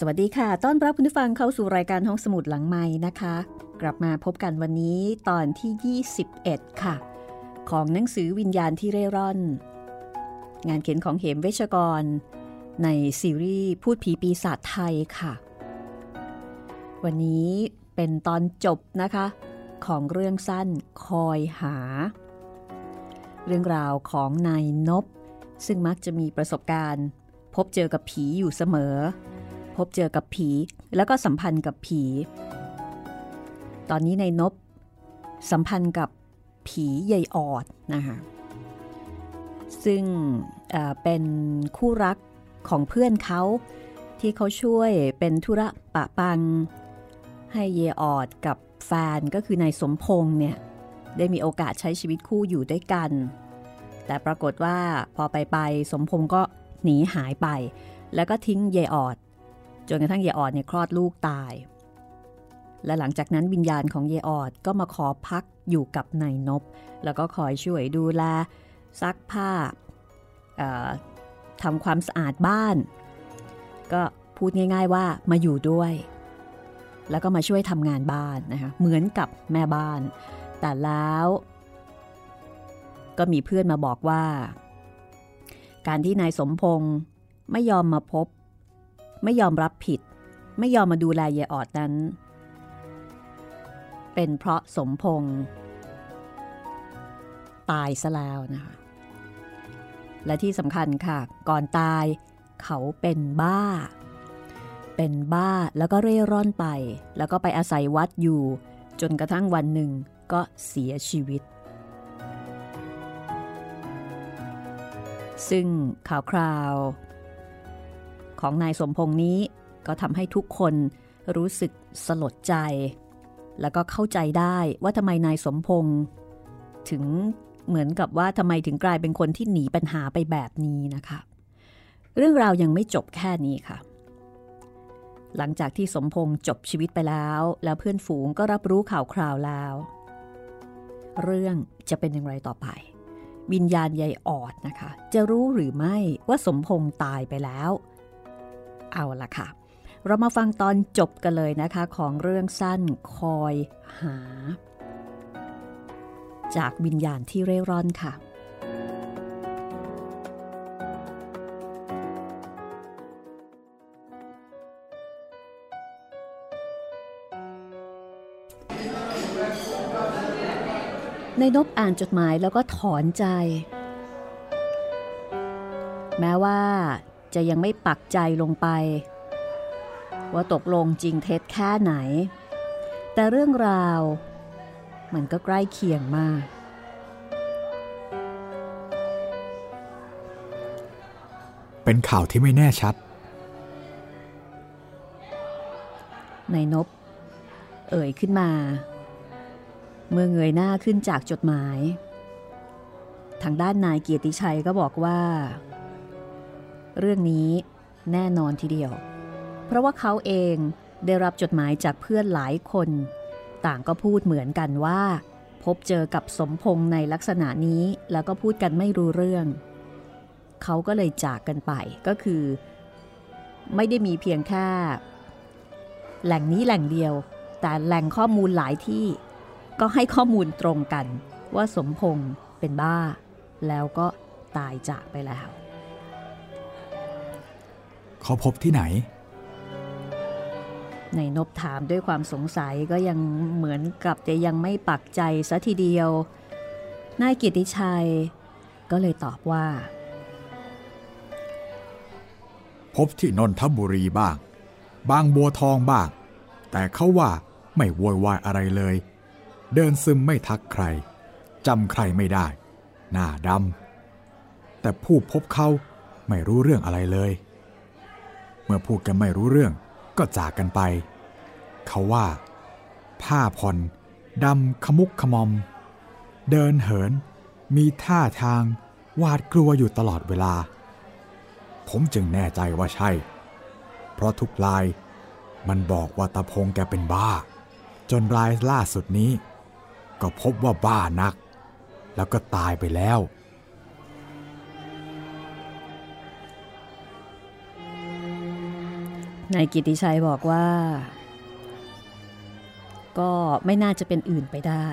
สวัสดีค่ะ ต้อนรับคุณผู้ฟังเข้าสู่รายการห้องสมุดหลังไม้นะคะ กลับมาพบกันวันนี้ตอนที่ 21 ค่ะ ของหนังสือวิญญาณที่เร่ร่อน งานเขียนของเหมเวชกร ในซีรีส์พูดผีปีศาจไทยค่ะ วันนี้เป็นตอนจบนะคะ ของเรื่องสั้นคอยหา เรื่องราวของนายนบ ซึ่งมักจะมีประสบการณ์ พบเจอกับผีอยู่เสมอ พบเจอกับผี แล้วก็สัมพันธ์กับผี ตอนนี้ในนบสัมพันธ์กับผีใยออดนะคะซึ่งเป็นคู่รักของเพื่อนเขาที่เขาช่วยเป็นธุระปะปัง ให้เยออดกับแฟนก็คือนายสมพงษ์เนี่ยได้มีโอกาสใช้ชีวิตคู่อยู่ด้วยกัน แต่ปรากฏว่าพอไปไปสมพงษ์ก็หนีหายไป แล้วก็ทิ้งเยออด จนกระทั่งเยออดเนี่ยคลอดลูกตาย และหลังจากนั้นวิญญาณของเยออดก็มาขอพักอยู่กับนายนบ แล้วก็คอยช่วยดูแลซักผ้าทำความสะอาดบ้าน ก็พูดง่ายๆว่ามาอยู่ด้วย แล้วก็มาช่วยทำงานบ้านนะคะเหมือนกับแม่บ้าน แต่แล้ว ก็มีเพื่อนมาบอกว่า การที่นายสมพงษ์ไม่ยอมมาพบ ไม่ยอมรับผิด ไม่ยอมมาดูแลเยออดนั้น เป็นเพราะสมพงษ์ตายซะแล้วนะคะ และที่สำคัญค่ะ ก่อนตายเขาเป็นบ้า เป็นบ้าแล้วก็เร่ร่อนไป แล้วก็ไปอาศัยวัดอยู่ จนกระทั่งวันหนึ่งก็เสียชีวิต ซึ่งข่าวคราว ของนายสมพงษ์นี้ ก็ทำให้ทุกคนรู้สึกสลดใจ แล้วก็เข้าใจได้ว่าทำไมนายสมพงษ์ถึงเหมือนกับว่าทำไมถึงกลายเป็นคนที่หนีปัญหาไปแบบนี้นะคะ เรื่องราวยังไม่จบแค่นี้ค่ะ หลังจากที่สมพงษ์จบชีวิตไปแล้ว แล้วเพื่อนฝูงก็รับรู้ข่าวคราวแล้ว เรื่องจะเป็นอย่างไรต่อไปวิญญาณยายออดนะคะ จะรู้หรือไม่ว่าสมพงษ์ตายไปแล้ว เอาละค่ะ เรามาฟังตอนจบกันเลยนะคะของเรื่องสั้นคอยหา จากวิญญาณที่เร่ร่อนค่ะในนบอ่านจดหมายแล้วก็ถอนใจ แม้ว่า จะยังไม่ปักใจลงไป ว่าตกลงจริงเท็จแค่ไหน แต่เรื่องราว มันก็ใกล้เคียงมาก เป็นข่าวที่ไม่แน่ชัดในนบ เอ่ยขึ้นมา เมื่อเงยหน้าขึ้นจากจดหมาย ทางด้านนายเกียรติชัยก็บอกว่า เรื่องนี้แน่นอนทีเดียว เพราะว่าเขาเองได้รับจดหมายจากเพื่อนหลายคน ต่างก็พูดเหมือนกันว่า พบเจอกับสมพงษ์ในลักษณะนี้แล้วก็พูดกันไม่รู้เรื่อง เขาก็เลยจากกันไปก็คือ ไม่ได้มีเพียงแค่แหล่งนี้แหล่งเดียว แต่แหล่งข้อมูลหลายที่ ก็ให้ข้อมูลตรงกัน ว่าสมพงษ์เป็นบ้า แล้วก็ตายจากไปแล้ว เขาพบที่ไหน ในนบถามด้วยความสงสัยก็ยังเหมือนกับจะยังไม่ปักใจซะทีเดียวนายกิติชัย ก็เลยตอบว่า พบที่นนทบุรีบ้าง บางบัวทองบ้าง แต่เขาว่าไม่โวยวายอะไรเลย เดินซึมไม่ทักใครจำใครไม่ได้ หน้าดำแต่ผู้พบเขาไม่รู้เรื่องอะไรเลย เมื่อพูดกันไม่รู้เรื่องก็จากกันไป เขาว่า ผ้าผ่อนดำขมุกขมอม เดินเหิน มีท่าทางหวาดกลัวอยู่ตลอดเวลา ผมจึงแน่ใจว่าใช่ เพราะทุกลายมันบอกว่าตาพงแกเป็นบ้า จนรายล่าสุดนี้ ก็พบว่าบ้านัก แล้วก็ตายไปแล้ว นายกิติชัยบอกว่า ก็ไม่น่าจะเป็นอื่นไปได้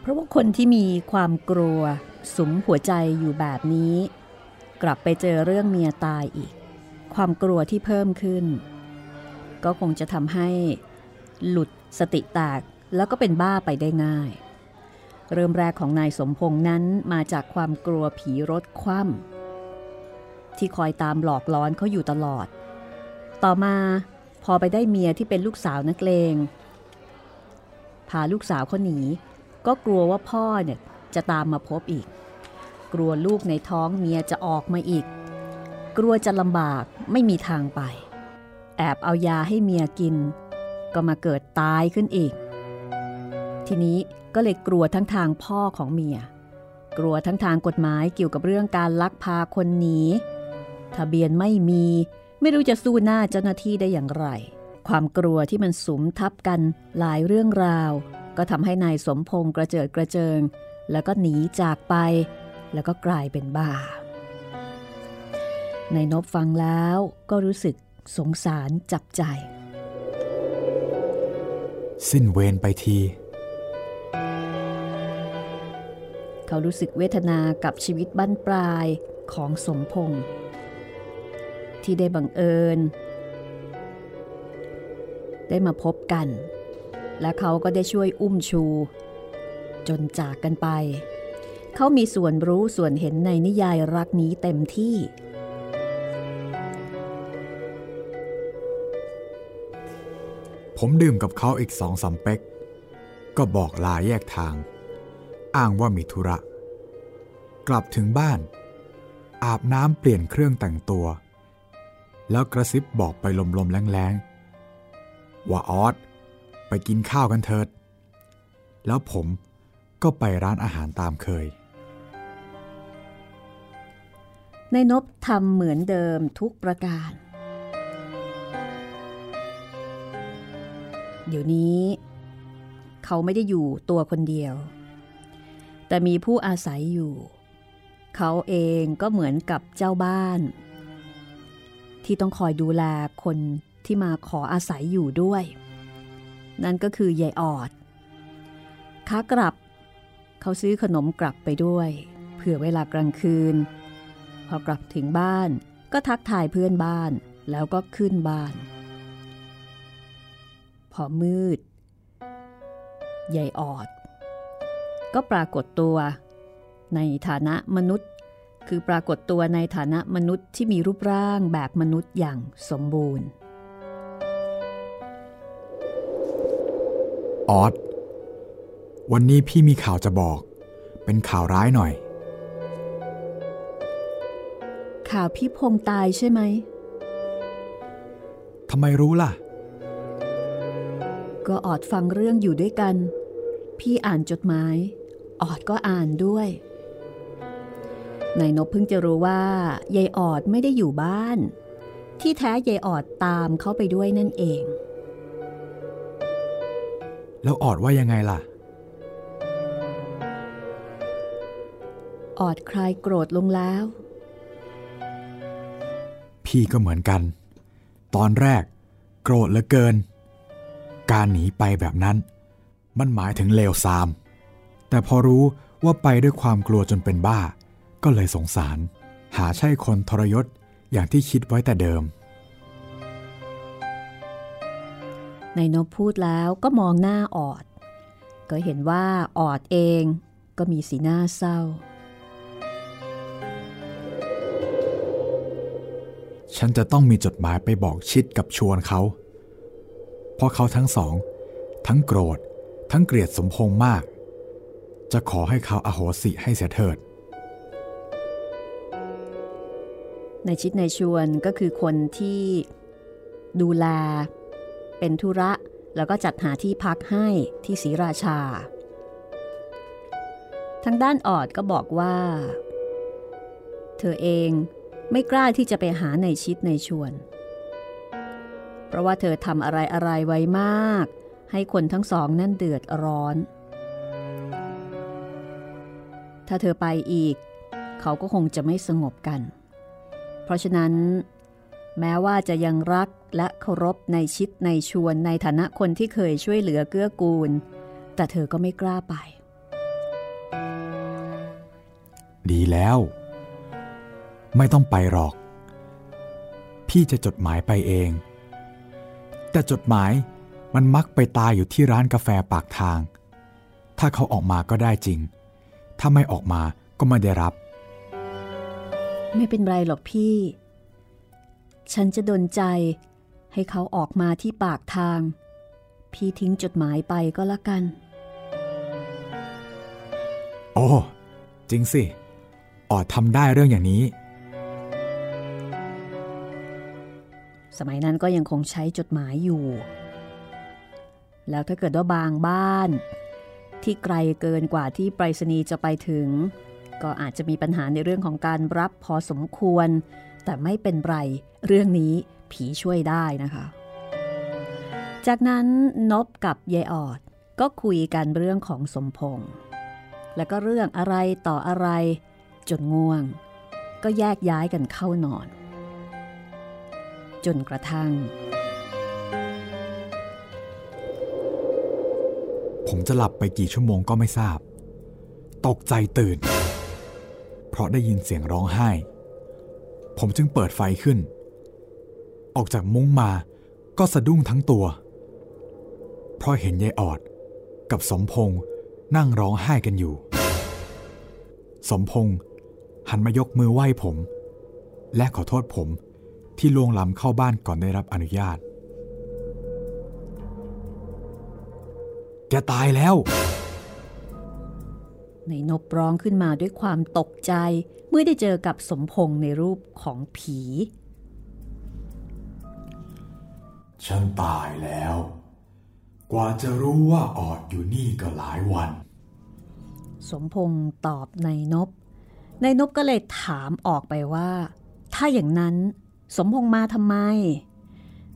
เพราะว่าคนที่มีความกลัวสมหัวใจอยู่แบบนี้ กลับไปเจอเรื่องเมียตายอีก ความกลัวที่เพิ่มขึ้น ก็คงจะทำให้หลุดสติแตกแล้วก็เป็นบ้าไปได้ง่าย เริ่มแรกของนายสมพงษ์นั้นมาจากความกลัวผีรถคว่ำที่คอยตามหลอกล้อนเขาอยู่ตลอด ต่อมาพอไปได้เมียที่เป็นลูกสาวนักเลง พาลูกสาวเขาหนี ก็กลัวว่าพ่อเนี่ยจะตามมาพบอีก กลัวลูกในท้องเมียจะออกมาอีก กลัวจะลำบากไม่มีทางไป แอบเอายาให้เมียกิน ก็มาเกิดตายขึ้นอีก ทีนี้ก็เลยกลัวทั้งทางพ่อของเมีย กลัวทั้งทางกฎหมายเกี่ยวกับเรื่องการลักพาคนหนี ทะเบียนไม่มี ไม่รู้จะสู้หน้าเจ้าหน้าที่ได้อย่างไร ความกลัวที่มันสุมทับกันหลายเรื่องราว ก็ทำให้นายสมพงษ์กระเจิดกระเจิง แล้วก็หนีจากไป แล้วก็กลายเป็นบ้าในนบฟังแล้วก็รู้สึกสงสารจับใจ สิ้นเวรไปที เขารู้สึกเวทนากับชีวิตบั้นปลายของสมพงษ์ ที่ได้บังเอิญ ได้มาพบกัน และเขาก็ได้ช่วยอุ้มชู จนจากกันไป เขามีส่วนรู้ส่วนเห็นในนิยายรักนี้เต็มที่ ผมดื่มกับเขาอีกสองสามเป๊ก ก็บอกลาแยกทาง อ้างว่ามีธุระ กลับถึงบ้านอาบน้ำเปลี่ยนเครื่องแต่งตัว แล้วกระซิบบอกไปลมๆแรงๆ ว่าออสไปกินข้าวกันเถิด แล้วผมก็ไปร้านอาหารตามเคย ในนบทำเหมือนเดิมทุกประการ เดี๋ยวนี้ เขาไม่ได้อยู่ตัวคนเดียว แต่มีผู้อาศัยอยู่ เขาเองก็เหมือนกับเจ้าบ้าน ที่ต้องคอยดูแลคนที่มาขออาศัยอยู่ด้วย นั่นก็คือยายออดขากลับ เขาซื้อขนมกลับไปด้วย เผื่อเวลากลางคืน พอกลับถึงบ้านก็ทักทายเพื่อนบ้านแล้วก็ขึ้นบ้าน พอมืดยายออด ก็ปรากฏตัว ในฐานะมนุษย์ คือปรากฏตัวในฐานะมนุษย์ที่มีรูปร่างแบบมนุษย์อย่างสมบูรณ์ ออสวันนี้พี่มีข่าวจะบอก เป็นข่าวร้ายหน่อย ข่าวพี่พงษ์ตายใช่ไหมทำไมรู้ล่ะ ก็ออดฟังเรื่องอยู่ด้วยกัน พี่อ่านจดหมาย ออดก็อ่านด้วย นายนบเพิ่งจะรู้ว่ายายออดไม่ได้อยู่บ้าน ที่แท้ยายออดตามเขาไปด้วยนั่นเอง แล้วออดว่ายังไงล่ะ ออดคลายโกรธลงแล้ว พี่ก็เหมือนกัน ตอนแรก โกรธเหลือเกิน การหนีไปแบบนั้น มันหมายถึงเลวทราม แต่พอรู้ว่าไปด้วยความกลัวจนเป็นบ้า ก็เลยสงสาร หาใช่คนทรยศอย่างที่คิดไว้แต่เดิมนายนบพูดแล้วก็มองหน้าออด ก็เห็นว่าออดเองก็มีสีหน้าเศร้า ฉันจะต้องมีจดหมายไปบอกชิดกับชวนเขา เพราะเขาทั้งสอง ทั้งโกรธ ทั้งเกลียดสมพงษ์มาก จะขอให้เขาอาโหสิให้เสียเถิด ในชิดในชวนก็คือคนที่ดูแล เป็นธุระ แล้วก็จัดหาที่พักให้ที่ศรีราชา ทางด้านออดก็บอกว่า เธอเองไม่กล้าที่จะไปหาในชิดในชวน เพราะว่าเธอทำอะไรอะไรไว้มาก ให้คนทั้งสองนั่นเดือดร้อน ถ้าเธอไปอีก เขาก็คงจะไม่สงบกัน ราะฉะนั้น แม้ว่าจะยังรักและเคารพในชิดในชวนในฐานะคนที่เคยช่วยเหลือเกื้อกูล แต่เธอก็ไม่กล้าไป ดีแล้ว ไม่ต้องไปหรอก พี่จะจดหมายไปเอง แต่จดหมายมันมักไปตายอยู่ที่ร้านกาแฟปากทาง ถ้าเขาออกมาก็ได้จริง ถ้าไม่ออกมาก็ไม่ได้รับ ไม่เป็นไรหรอกพี่ ฉันจะดนใจให้เขาออกมาที่ปากทาง พี่ทิ้งจดหมายไปก็แล้วกัน โอ้ จริงสิ ออดทำได้เรื่องอย่างนี้ สมัยนั้นก็ยังคงใช้จดหมายอยู่ แล้วถ้าเกิดว่าบางบ้าน ที่ไกลเกินกว่าที่ไปรษณีย์จะไปถึง ก็อาจจะมีปัญหาในเรื่องของการรับพอสมควร แต่ไม่เป็นไรเรื่องนี้ผีช่วยได้นะคะ จากนั้นนบกับยายออดก็คุยกันเรื่องของสมพงษ์แล้วก็เรื่องอะไรต่ออะไรจนง่วง ก็แยกย้ายกันเข้านอน จนกระทั่ง ผมจะหลับไปกี่ชั่วโมงก็ไม่ทราบ ตกใจตื่น เพราะได้ยินเสียงร้องไห้ ผมจึงเปิดไฟขึ้น ออกจากมุ้งมาก็สะดุ้งทั้งตัว เพราะเห็นยายออดกับสมพงษ์นั่งร้องไห้กันอยู่ สมพงษ์หันมายกมือไหว้ผม และขอโทษผมที่ล่วงล้ำเข้าบ้านก่อนได้รับอนุญาต แกตายแล้ว ในนบร้องขึ้นมาด้วยความตกใจ เมื่อได้เจอกับสมพงษ์ในรูปของผี ฉันตายแล้ว กว่าจะรู้ว่าออดอยู่นี่ก็หลายวัน สมพงษ์ตอบในนบ ในนบก็เลยถามออกไปว่า ถ้าอย่างนั้นสมพงษ์มาทำไม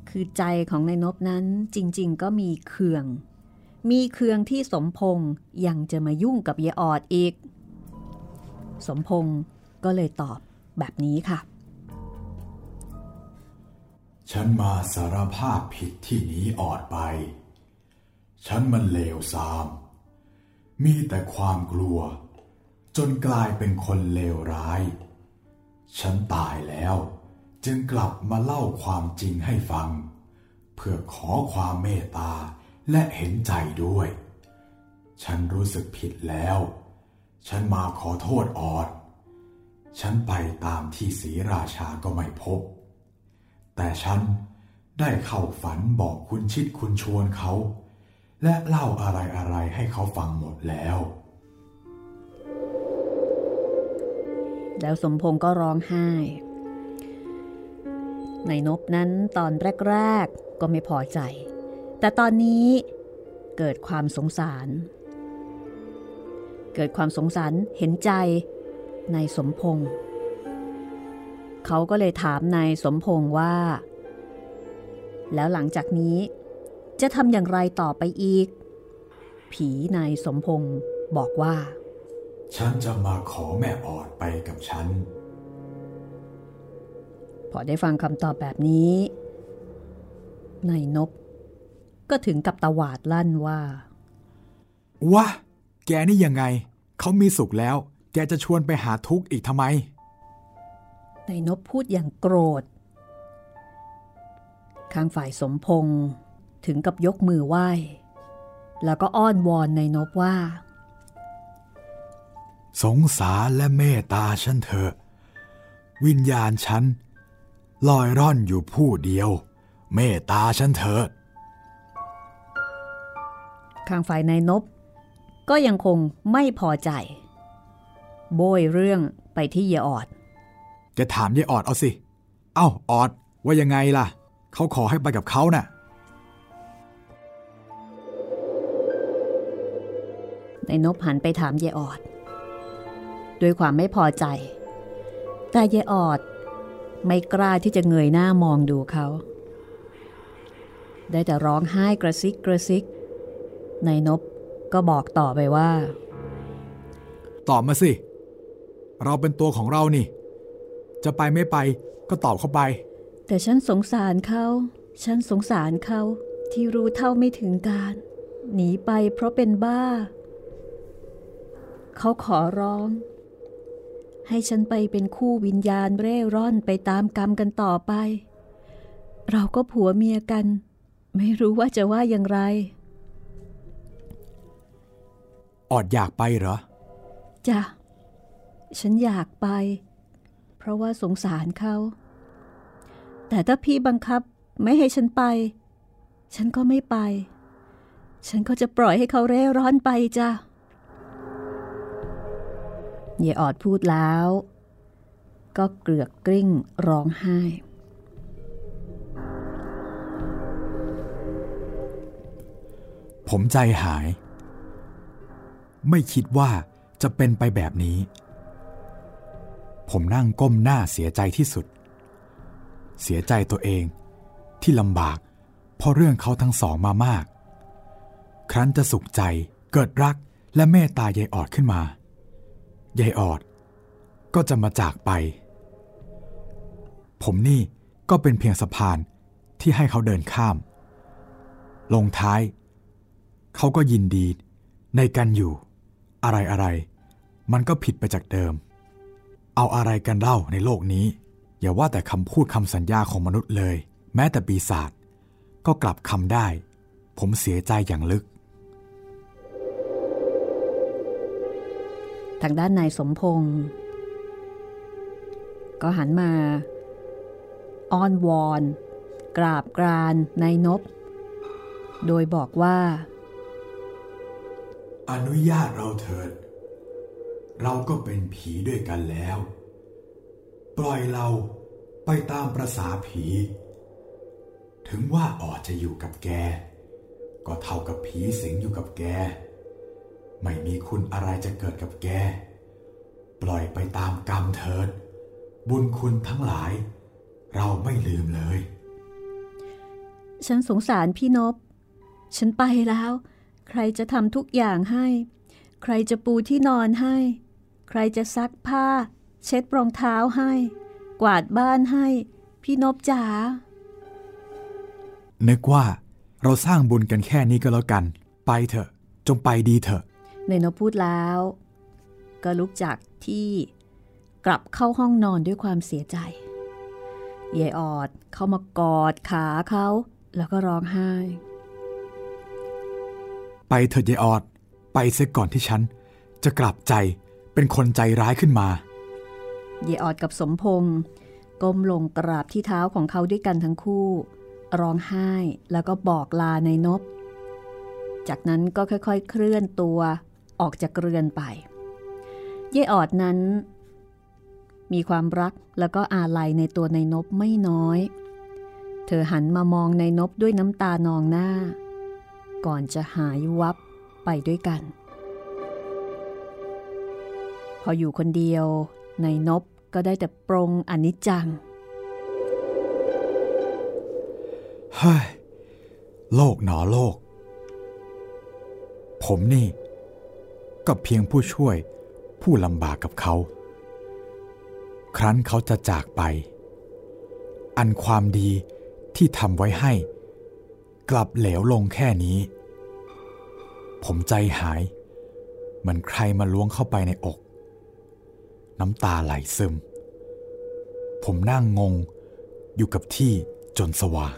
คือใจของในนบนั้นจริง ๆ ก็มีเคือง มีเคืองที่สมพงษ์ยังจะมายุ่งกับยายออดอีก สมพงษ์ก็เลยตอบแบบนี้ค่ะ ฉันมาสารภาพผิดที่หนีออดไป ฉันมันเลวทราม มีแต่ความกลัว จนกลายเป็นคนเลวร้าย ฉันตายแล้ว จึงกลับมาเล่าความจริงให้ฟัง เพื่อขอความเมตตา และเห็นใจด้วย ฉันรู้สึกผิดแล้ว ฉันมาขอโทษออด ฉันไปตามที่ศรีราชาก็ไม่พบ แต่ฉันได้เข้าฝันบอกคุณชิดคุณชวนเขา และเล่าอะไรอะไรให้เขาฟังหมดแล้ว แล้วสมพงษ์ก็ร้องไห้ในนบนั้นตอนแรก ๆ ก็ไม่พอใจ แต่ตอนนี้เกิดความสงสาร เกิดความสงสารเห็นใจในสมพงษ์เขาก็เลยถามนายสมพงษ์ว่า แล้วหลังจากนี้จะทำอย่างไรต่อไปอีก ผีนายสมพงษ์บอกว่า ฉันจะมาขอแม่ออดไปกับฉัน พอได้ฟังคำตอบแบบนี้นายนบ ก็ถึงกับตวาดลั่นว่า วะ แกนี่ยังไง เขามีสุขแล้ว แกจะชวนไปหาทุกข์อีกทำไม นายนบพูดอย่างโกรธ ข้างฝ่ายสมพงษ์ถึงกับยกมือไหว้ แล้วก็อ้อนวอนนายนบว่า สงสารและเมตตาฉันเถอะ วิญญาณฉันลอยร่อนอยู่ผู้เดียว เมตตาฉันเถอะข้างฝ่ายนายนบ ก็ยังคงไม่พอใจ โบยเรื่องไปที่เยออด จะถามยายออดเอาสิ เอ้าออดว่ายังไงล่ะ เขาขอให้ไปกับเขาน่ะ นายนบหันไปถามเยออด ด้วยความไม่พอใจ แต่เยออดไม่กล้าที่จะเงยหน้ามองดูเขา ได้แต่ร้องไห้กระซิกกระซิก นายนบก็บอกต่อไปว่า ตอบมาสิ เราเป็นตัวของเรานี่ จะไปไม่ไปก็ตอบเข้าไป แต่ฉันสงสารเขา ฉันสงสารเขาที่รู้เท่าไม่ถึงการ หนีไปเพราะเป็นบ้า เขาขอร้อง ให้ฉันไปเป็นคู่วิญญาณเร่ร่อนไปตามกรรมกันต่อไป เราก็ผัวเมียกัน ไม่รู้ว่าจะว่าอย่างไร ออดอยากไปเหรอจ้ะฉันอยากไป เพราะว่าสงสารเขา แต่ถ้าพี่บังคับไม่ให้ฉันไป ฉันก็ไม่ไป ฉันก็จะปล่อยให้เขาเร่ร่อนไปจ้ะเยออดพูดแล้ว ก็เกลือกกลิ้งร้องไห้ ผมใจหาย ไม่คิดว่าจะเป็นไปแบบนี้ ผมนั่งก้มหน้าเสียใจที่สุด เสียใจตัวเองที่ลำบากเพราะเรื่องเขาทั้งสองมามาก ครั้นจะสุขใจเกิดรักและเมตตายายออดขึ้นมายายออด ก็จะมาจากไป ผมนี่ก็เป็นเพียงสะพานที่ให้เขาเดินข้าม ลงท้าย เขาก็ยินดีในการอยู่ อะไรอะไรๆมันก็ผิดไปจากเดิม เอาอะไรกันเล่าในโลกนี้ อย่าว่าแต่คำพูดคำสัญญาของมนุษย์เลย แม้แต่ปีศาจก็กลับคำได้ ผมเสียใจอย่างลึก ทางด้านนายสมพงศ์ก็หันมา อ้อนวอน กราบกรานนายนบ โดยบอกว่า อนุญาตเราเถิด เราก็เป็นผีด้วยกันแล้ว ปล่อยเราไปตามประษาผี ถึงว่าออดจะอยู่กับแก ก็เท่ากับผีสิงอยู่กับแก ไม่มีคุณอะไรจะเกิดกับแก ปล่อยไปตามกรรมเถิด บุญคุณทั้งหลาย เราไม่ลืมเลย ฉันสงสารพี่นบ ฉันไปแล้ว ใครจะทำทุกอย่างให้ ใครจะปูที่นอนให้ ใครจะซักผ้า เช็ดรองเท้าให้ กวาดบ้านให้ พี่นบจ๋านึกว่าเราสร้างบุญกันแค่นี้ก็แล้วกัน ไปเถอะ จงไปดีเถอะในนบพูดแล้ว ก็ลุกจากที่กลับเข้าห้องนอนด้วยความเสียใจยายออดเข้ามากอดขาเขา แล้วก็ร้องไห้ ไปเถิดยายออด ไปเสียก่อนที่ฉัน จะกลับใจเป็นคนใจร้ายขึ้นมาเยออดกับสมพงศ์ก้มลงกราบที่เท้าของเขาด้วยกันทั้งคู่ ร้องไห้แล้วก็บอกลาในนบ จากนั้นก็ค่อยๆ เคลื่อนตัวออกจากเรือนไปเยออดนั้น มีความรักแล้วก็อาลัยในตัวในนบไม่น้อย เธอหันมามองในนบด้วยน้ำตานองหน้า ก่อนจะหายวับไปด้วยกัน พออยู่คนเดียวในนบก็ได้แต่ปรงอนิจจังเฮ้ยโลกหนอโลก ผมนี่ ก็เพียงผู้ช่วยผู้ลำบากกับเขา ครั้นเขาจะจากไป อันความดีที่ทำไว้ให้ กลับเหลวลงแค่นี้ ผมใจหาย เหมือนใครมาล้วงเข้าไปในอก น้ำตาไหลซึม ผมนั่งงงอยู่กับที่จนสว่าง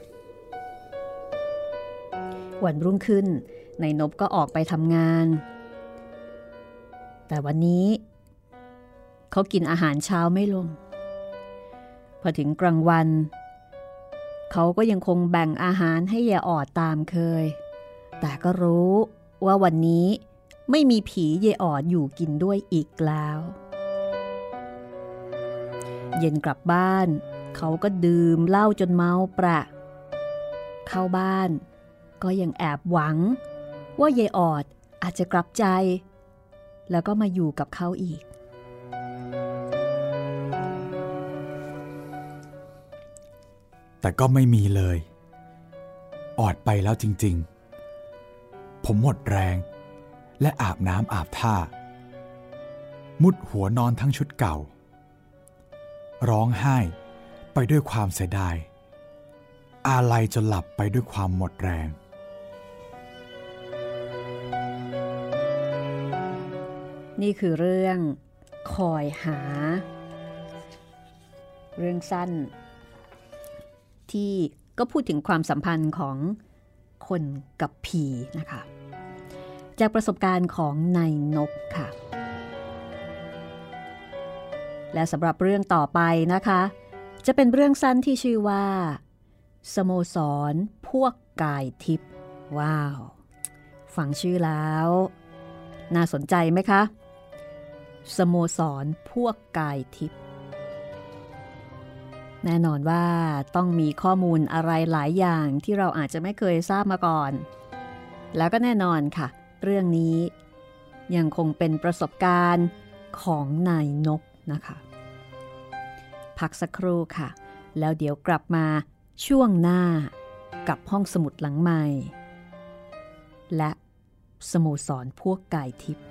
วันรุ่งขึ้นในนบก็ออกไปทำงาน แต่วันนี้ เขากินอาหารเช้าไม่ลง พอถึงกลางวัน เขาก็ยังคงแบ่งอาหารให้ยาออดตามเคย แต่ก็รู้ ว่าวันนี้ไม่มีผียายออดอยู่กินด้วยอีกแล้ว เย็นกลับบ้าน เขาก็ดื่มเหล้าจนเมาประ เข้าบ้าน ก็ยังแอบหวัง ว่ายายออดอาจจะกลับใจ แล้วก็มาอยู่กับเขาอีก แต่ก็ไม่มีเลย ออดไปแล้วจริง ๆ ผมหมดแรง และอาบน้ำอาบท่า มุดหัวนอนทั้งชุดเก่า ร้องไห้ไปด้วยความเสียดาย อาลัยจนหลับไปด้วยความหมดแรง นี่คือเรื่องคอยหา เรื่องสั้น ที่ก็พูดถึงความสัมพันธ์ของคนกับผีนะคะ จากประสบการณ์ของนายนกค่ะ และสำหรับเรื่องต่อไปนะคะ จะเป็นเรื่องสั้นที่ชื่อว่า สโมสร พวกกายทิพย์ว้าว ฟังชื่อแล้ว น่าสนใจไหมคะ สโมสร พวกกายทิพย์แน่นอนว่าต้องมีข้อมูลอะไรหลายอย่างที่เราอาจจะไม่เคยทราบมาก่อน แล้วก็แน่นอนค่ะ เรื่องนี้ยังคงเป็นประสบการณ์ของนายนกนะคะ พักสักครู่ค่ะ แล้วเดี๋ยวกลับมาช่วงหน้ากับห้องสมุดหลังใหม่ และสโมสรพวกกายทิพย์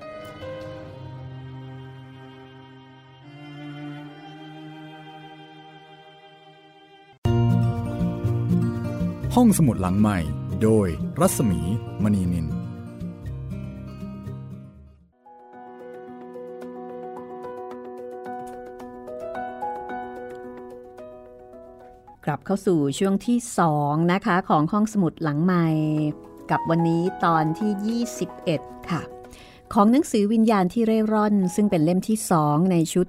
ห้องสมุดหลังใหม่ โดยรัศมีมณีนิน เข้าสู่ช่วงที่ 2 นะคะ ของห้องสมุดหลังใหม่ กับวันนี้ตอนที่ 21 ค่ะ ของหนังสือวิญญาณที่เร่ร่อน ซึ่งเป็นเล่มที่2ในชุด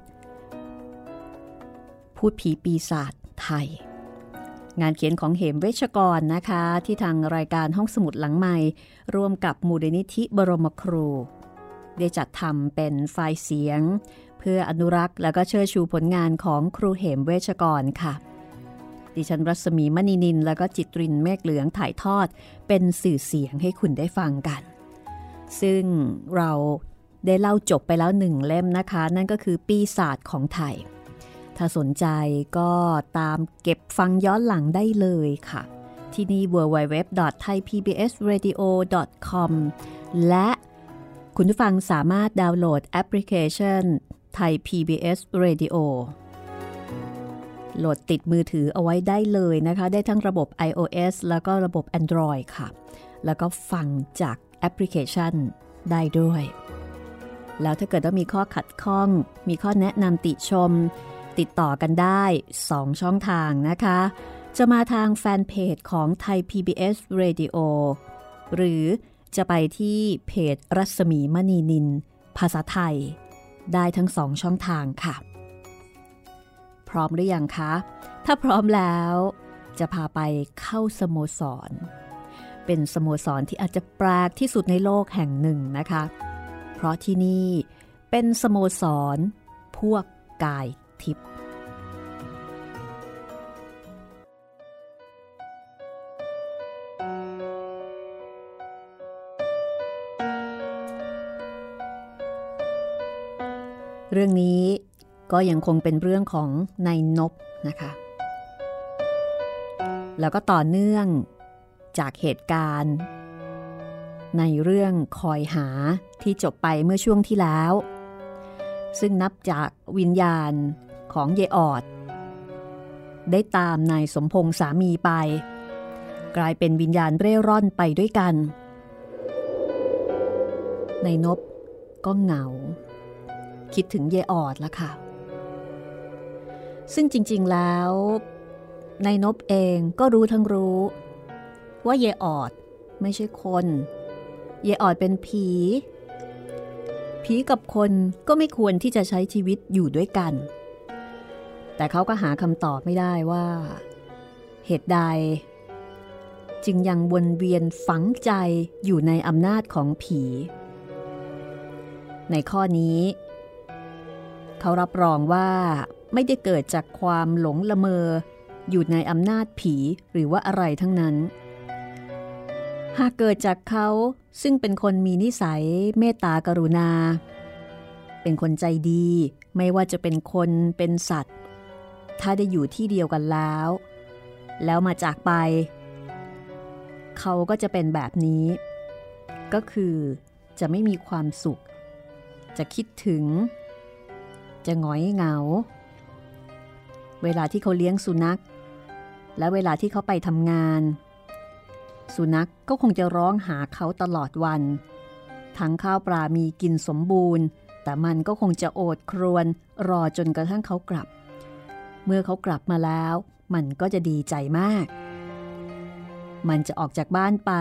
พูดผีปีศาจไทย งานเขียนของเหมเวชกรนะคะ ที่ทางรายการห้องสมุดหลังใหม่ ร่วมกับมูลนิธิบรมครู ได้จัดทำเป็นไฟล์เสียง เพื่ออนุรักษ์และก็เชิดชูผลงานของครูเหมเวชกรค่ะ ดิฉันรัศมีมณีนิน แล้วก็จิตรินเมฆเหลืองถ่ายทอด เป็นสื่อเสียงให้คุณได้ฟังกัน ซึ่งเราได้เล่าจบไปแล้วหนึ่งเล่มนะคะ นั่นก็คือปีศาจของไทย ถ้าสนใจก็ตามเก็บฟังย้อนหลังได้เลยค่ะ ที่นี่ www.thaipbsradio.com และคุณผู้ฟังสามารถดาวน์โหลดแอปพลิเคชันไทย PBS Radio โหลดติดมือถือเอาไว้ได้เลยนะคะ ได้ทั้งระบบ iOS แล้วก็ระบบ Android ค่ะ แล้วก็ฟังจากแอปพลิเคชันได้ด้วย แล้วถ้าเกิดว่ามีข้อขัดข้อง มีข้อแนะนำติชม ติดต่อกันได้ 2 ช่องทางนะคะ จะมาทางแฟนเพจของไทย PBS Radio หรือจะไปที่เพจรัศมีมณีนิน ภาษาไทย ได้ทั้งสองช่องทางค่ะ พร้อมหรือยังคะ ถ้าพร้อมแล้วจะพาไปเข้าสโมสร เป็นสโมสรที่อาจจะแปลกที่สุดในโลกแห่งหนึ่งนะคะ เพราะที่นี่เป็นสโมสร พวกกายทิพย์เรื่องนี้ ก็ยังคงเป็นเรื่องของนายนบนะคะ แล้วก็ต่อเนื่องจากเหตุการณ์ ในเรื่องคอยหาที่จบไปเมื่อช่วงที่แล้ว ซึ่งนับจากวิญญาณของเยออด ได้ตามนายสมพงษ์สามีไป กลายเป็นวิญญาณเร่ร่อนไปด้วยกันนายนบก็เหงา คิดถึงเยออดละค่ะ ซึ่งจริงๆแล้วนายนบเองก็รู้ทั้งรู้ ว่าเยออดไม่ใช่คน เยออดเป็นผี ผีกับคนก็ไม่ควรที่จะใช้ชีวิตอยู่ด้วยกัน แต่เขาก็หาคำตอบไม่ได้ว่า เหตุใด จึงยังวนเวียนฝังใจอยู่ในอำนาจของผี ในข้อนี้ เขารับรองว่า ไม่ได้เกิดจากความหลงละเมอ อยู่ในอำนาจผีหรือว่าอะไรทั้งนั้น หากเกิดจากเขาซึ่งเป็นคนมีนิสัยเมตตากรุณา เป็นคนใจดี ไม่ว่าจะเป็นคนเป็นสัตว์ ถ้าได้อยู่ที่เดียวกันแล้ว แล้วมาจากไป เขาก็จะเป็นแบบนี้ ก็คือจะไม่มีความสุข จะคิดถึงจะหงอยเหงา เวลาที่เขาเลี้ยงสุนัข และเวลาที่เขาไปทำงาน สุนัขกก็คงจะร้องหาเขาตลอดวัน ทั้งข้าวปลามีกินสมบูรณ์ แต่มันก็คงจะโอดครวนรอจนกระทั่งเขากลับ เมื่อเขากลับมาแล้ว มันก็จะดีใจมาก มันจะออกจากบ้านไป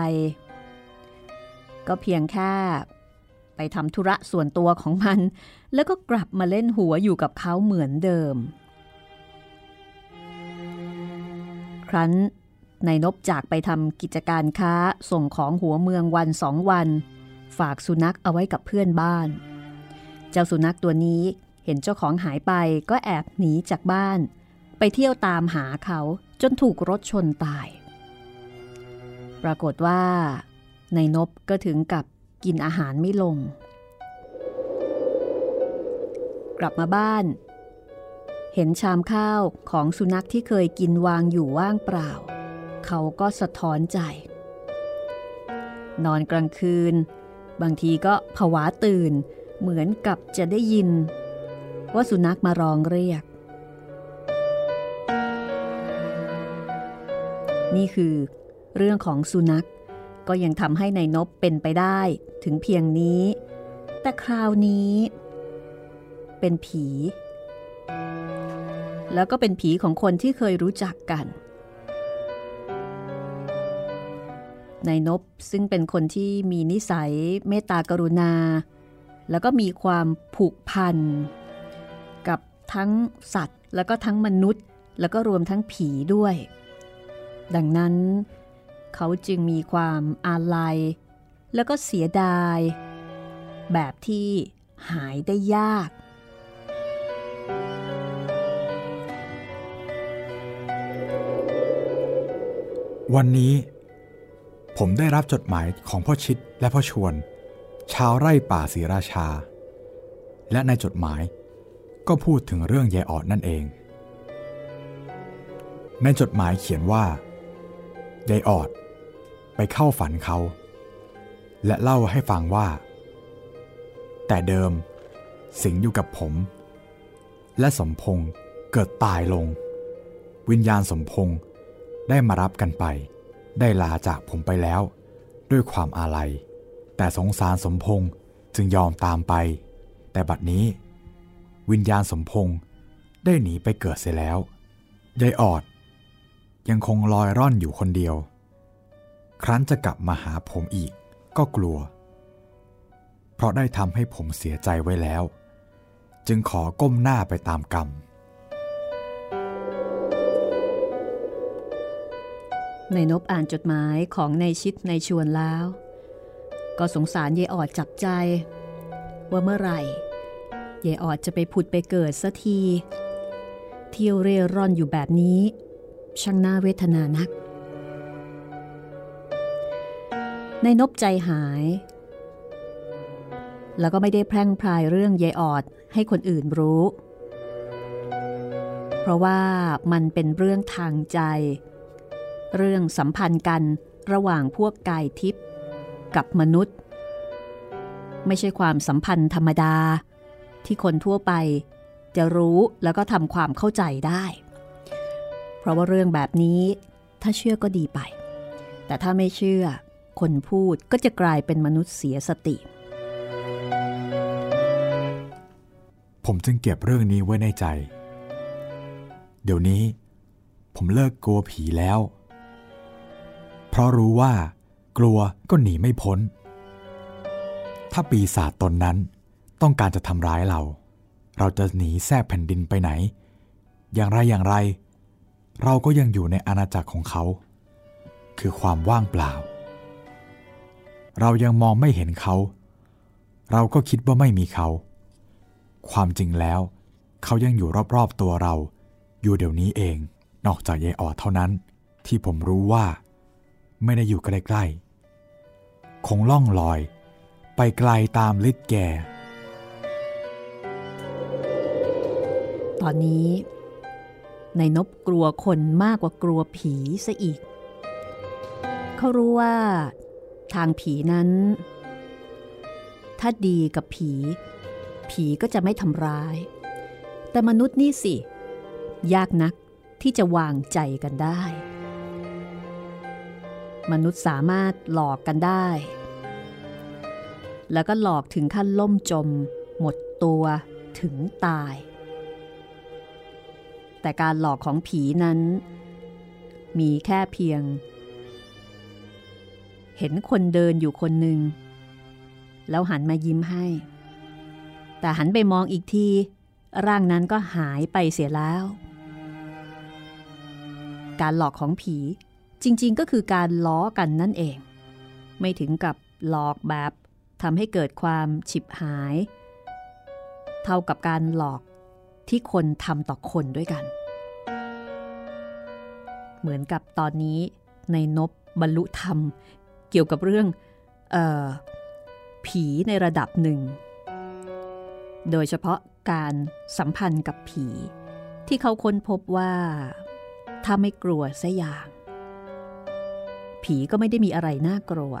ก็เพียงแค่ไปทำธุระส่วนตัวของมัน แล้วก็กลับมาเล่นหัวอยู่กับเขาเหมือนเดิม ครั้นนายนบจากไปทำกิจการค้าส่งของหัวเมืองวันสองวัน ฝากสุนัขเอาไว้กับเพื่อนบ้าน เจ้าสุนัขตัวนี้เห็นเจ้าของหายไปก็แอบหนีจากบ้าน ไปเที่ยวตามหาเขาจนถูกรถชนตาย ปรากฏว่านายนบก็ถึงกับกินอาหารไม่ลง กลับมาบ้าน เห็นชามข้าวของสุนัขที่เคยกินวางอยู่ว่างเปล่า เขาก็สะท้อนใจ นอนกลางคืน บางทีก็ผวาตื่น เหมือนกับจะได้ยิน ว่าสุนัขมาร้องเรียก นี่คือ เรื่องของสุนัขก็ยังทำให้ในนบเป็นไปได้ถึงเพียงนี้ แต่คราวนี้ เป็นผี แล้วก็เป็นผีของคนที่เคยรู้จักกันนายนบซึ่งเป็นคนที่มีนิสัยเมตตากรุณา แล้วก็มีความผูกพัน กับทั้งสัตว์ แล้วก็ทั้งมนุษย์ แล้วก็รวมทั้งผีด้วย ดังนั้น เขาจึงมีความอาลัย แล้วก็เสียดาย แบบที่หายได้ยาก วันนี้ ผมได้รับจดหมายของพ่อชิดและพ่อชวน ชาวไร่ป่าศรีราชา และในจดหมายก็พูดถึงเรื่องยายออดนั่นเอง ในจดหมายเขียนว่ายายออด ไปเข้าฝันเขา และเล่าให้ฟังว่า แต่เดิม สิงอยู่กับผม และสมพงษ์เกิดตายลง วิญญาณสมพงษ์ ได้มารับกันไป ได้ลาจากผมไปแล้ว ด้วยความอาลัย แต่สงสารสมพงษ์จึงยอมตามไป แต่บัดนี้ วิญญาณสมพงษ์ได้หนีไปเกิดเสียแล้วยายออด ยังคงลอยร่อนอยู่คนเดียว ครั้นจะกลับมาหาผมอีกก็กลัว เพราะได้ทำให้ผมเสียใจไว้แล้ว จึงขอก้มหน้าไปตามกรรม ในนบอ่านจดหมายของในชิดในชวนแล้ว ก็สงสารยายออดจับใจ ว่าเมื่อไหร่ยายออดจะไปผุดไปเกิดสัที เที่ยวเร่ร่อนอยู่แบบนี้ ช่างน่าเวทนานัก ในนบใจหาย แล้วก็ไม่ได้แพร่งพรายเรื่องยายออดให้คนอื่นรู้ เพราะว่ามันเป็นเรื่องทางใจ เรื่องสัมพันธ์กันระหว่างพวกกายทิพย์กับมนุษย์ ไม่ใช่ความสัมพันธ์ธรรมดา ที่คนทั่วไปจะรู้แล้วก็ทำความเข้าใจได้ เพราะว่าเรื่องแบบนี้ถ้าเชื่อก็ดีไป แต่ถ้าไม่เชื่อ คนพูดก็จะกลายเป็นมนุษย์เสียสติ ผมจึงเก็บเรื่องนี้ไว้ในใจ เดี๋ยวนี้ ผมเลิกกลัวผีแล้ว เพราะรู้ว่ากลัวก็หนีไม่พ้น ถ้าปีศาจตนนั้นต้องการจะทำร้ายเรา เราจะหนีแทรกแผ่นดินไปไหน อย่างไรอย่างไร เราก็ยังอยู่ในอาณาจักรของเขา คือความว่างเปล่า เรายังมองไม่เห็นเขา เราก็คิดว่าไม่มีเขา ความจริงแล้ว เขายังอยู่รอบๆตัวเรา อยู่เดี๋ยวนี้เอง นอกจากยายออดเท่านั้น ที่ผมรู้ว่า ไม่ได้อยู่ใกล้ๆ คงล่องลอย ไปไกลตามฤทธิ์แก่ ตอนนี้ในนบกลัวคนมากกว่ากลัวผีซะอีก เขารู้ว่า ทางผีนั้น ถ้าดีกับผี ผีก็จะไม่ทำร้าย แต่มนุษย์นี่สิ ยากนักที่จะวางใจกันได้ มนุษย์สามารถหลอกกันได้ แล้วก็หลอกถึงขั้นล่มจม หมดตัวถึงตาย แต่การหลอกของผีนั้น มีแค่เพียง เห็นคนเดินอยู่คนหนึ่ง แล้วหันมายิ้มให้ แต่หันไปมองอีกที ร่างนั้นก็หายไปเสียแล้ว การหลอกของผี จริงๆ ก็คือการล้อกันนั่นเอง ไม่ถึงกับหลอกแบบทำให้เกิดความฉิบหาย เท่ากับการหลอกที่คนทำต่อคนด้วยกัน เหมือนกับตอนนี้ในนบบรรลุธรรม เกี่ยวกับเรื่องออผีในระดับหนึ่ง โดยเฉพาะการสัมพันธ์กับผี ที่เขาค้นพบว่า ถ้าไม่กลัวสัอย่าง ผีก็ไม่ได้มีอะไรน่ากลัว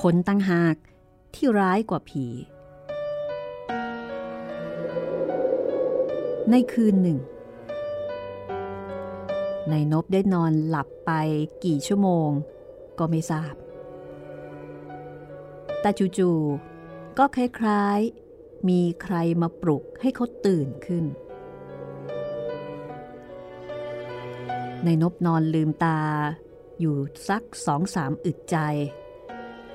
คนตั้งหากที่ร้ายกว่าผี ในคืนหนึ่งในนบได้นอนหลับไปกี่ชั่วโมง ก็ไม่ทราบ แต่จู่ๆก็คล้ายๆ มีใครมาปลุกให้เขาตื่นขึ้นในนบนอนลืมตา อยู่สักสองสามอึดใจ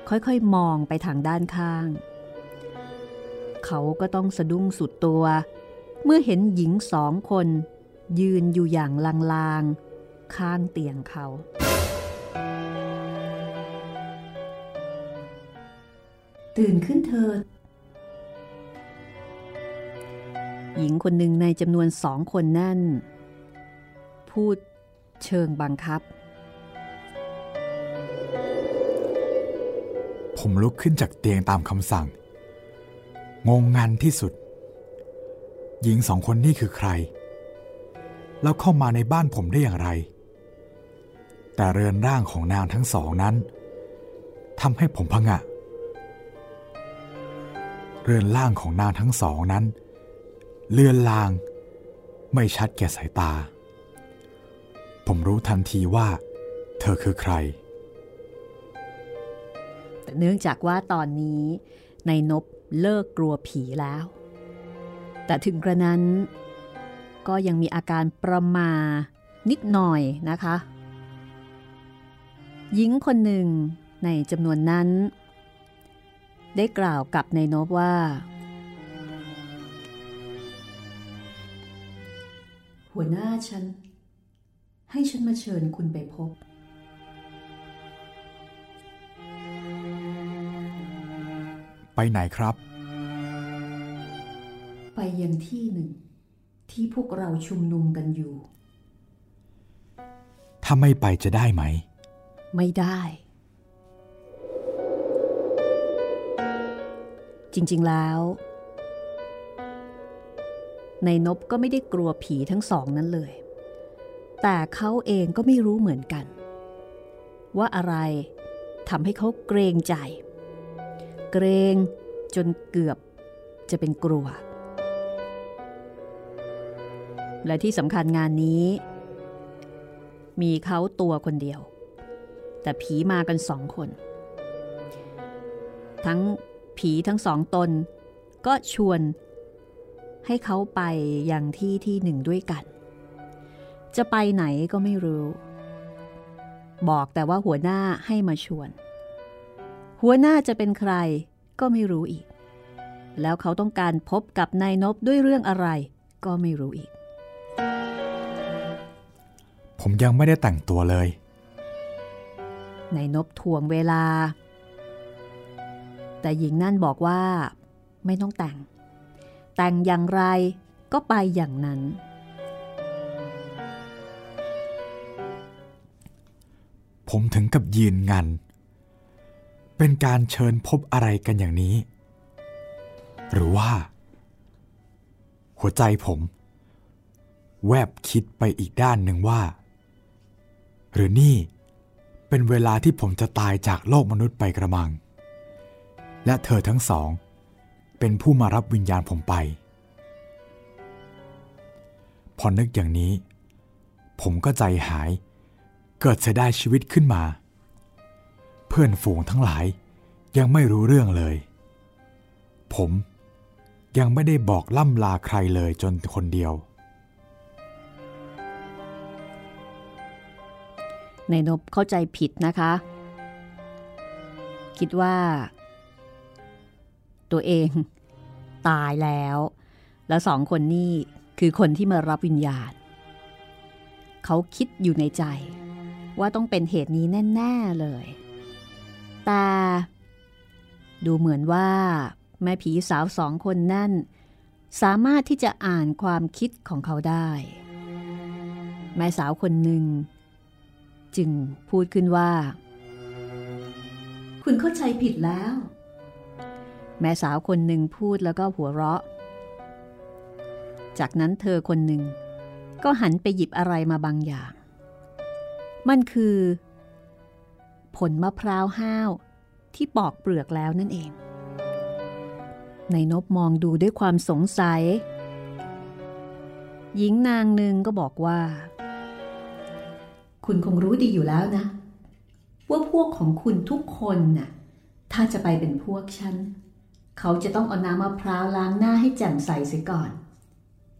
ค่อยๆมองไปทางด้านข้าง เขาก็ต้องสะดุ้งสุดตัว เมื่อเห็นหญิงสองคน ยืนอยู่อย่างลางๆ ข้างเตียงเขา ตื่นขึ้นเถิดหญิงคนหนึ่งในจำนวนสองคนนั่น พูดเชิงบังคับ ผมลุกขึ้นจากเตียงตามคำสั่ง งงงันที่สุด หญิงสองคนนี่คือใคร แล้วเข้ามาในบ้านผมได้อย่างไร แต่เรือนร่างของนางทั้งสองนั้นทำให้ผมพงะ เรือนร่างของนางทั้งสองนั้น เลือนลาง ไม่ชัดแก่สายตา ผมรู้ทันทีว่า เธอคือใคร แต่เนื่องจากว่าตอนนี้ในนบเลิกกลัวผีแล้ว แต่ถึงกระนั้น ก็ยังมีอาการประมานิดหน่อยนะคะ หญิงคนหนึ่งในจำนวนนั้น ได้กล่าวกับในนบว่า หัวหน้าฉัน ให้ฉันมาเชิญคุณไปพบ ไปไหนครับ ไปยังที่หนึ่ง ที่พวกเราชุมนุมกันอยู่ ถ้าไม่ไปจะได้ไหม ไม่ได้ จริงๆแล้ว ในนบก็ไม่ได้กลัวผีทั้งสองนั้นเลย แต่เขาเองก็ไม่รู้เหมือนกัน ว่าอะไรทำให้เขาเกรงใจ เกรงจนเกือบจะเป็นกลัว และที่สำคัญงานนี้ มีเขาตัวคนเดียว แต่ผีมากันสองคน ทั้งผีทั้งสองตน ก็ชวน ให้เขาไปยังที่ที่หนึ่งด้วยกัน จะไปไหนก็ไม่รู้ บอกแต่ว่าหัวหน้าให้มาชวน หัวหน้าจะเป็นใครก็ไม่รู้อีก แล้วเขาต้องการพบกับนายนบด้วยเรื่องอะไร ก็ไม่รู้อีก ผมยังไม่ได้แต่งตัวเลยนายนบทวงเวลา แต่หญิงนั่นบอกว่า ไม่ต้องแต่ง แต่งอย่างไรก็ไปอย่างนั้น ผมถึงกับยืนงัน เป็นการเชิญพบอะไรกันอย่างนี้ หรือว่า หัวใจผม แวบคิดไปอีกด้านหนึ่งว่า หรือนี่เป็นเวลาที่ผมจะตายจากโลกมนุษย์ไปกระมัง และเธอทั้งสอง เป็นผู้มารับวิญญาณผมไป พอนึกอย่างนี้ ผมก็ใจหาย เกิดเสียดายชีวิตขึ้นมา เพื่อนฝูงทั้งหลายยังไม่รู้เรื่องเลย ผมยังไม่ได้บอกล่ำลาใครเลยจนคนเดียว ในนบเข้าใจผิดนะคะ คิดว่า ตัวเองตายแล้ว แล้วสองคนนี่คือคนที่มารับวิญญาณ เขาคิดอยู่ในใจว่าต้องเป็นเหตุนี้แน่ ๆ เลย แต่ดูเหมือนว่า แม่ผีสาวสองคนนั่น สามารถที่จะอ่านความคิดของเขาได้ แม่สาวคนหนึ่ง จึงพูดขึ้นว่า คุณเข้าใจผิดแล้ว แม่สาวคนหนึ่งพูดแล้วก็หัวเราะ จากนั้นเธอคนหนึ่ง ก็หันไปหยิบอะไรมาบางอย่าง มันคือ ผลมะพร้าวห้าวที่ปอกเปลือกแล้วนั่นเอง ในนบมองดูด้วยความสงสัย หญิงนางหนึ่งก็บอกว่า คุณคงรู้ดีอยู่แล้วนะ ว่าพวกของคุณทุกคนน่ะถ้าจะไปเป็นพวกฉัน เขาจะต้องเอาน้ำมะพร้าวล้างหน้าให้แจ่มใสเสียก่อน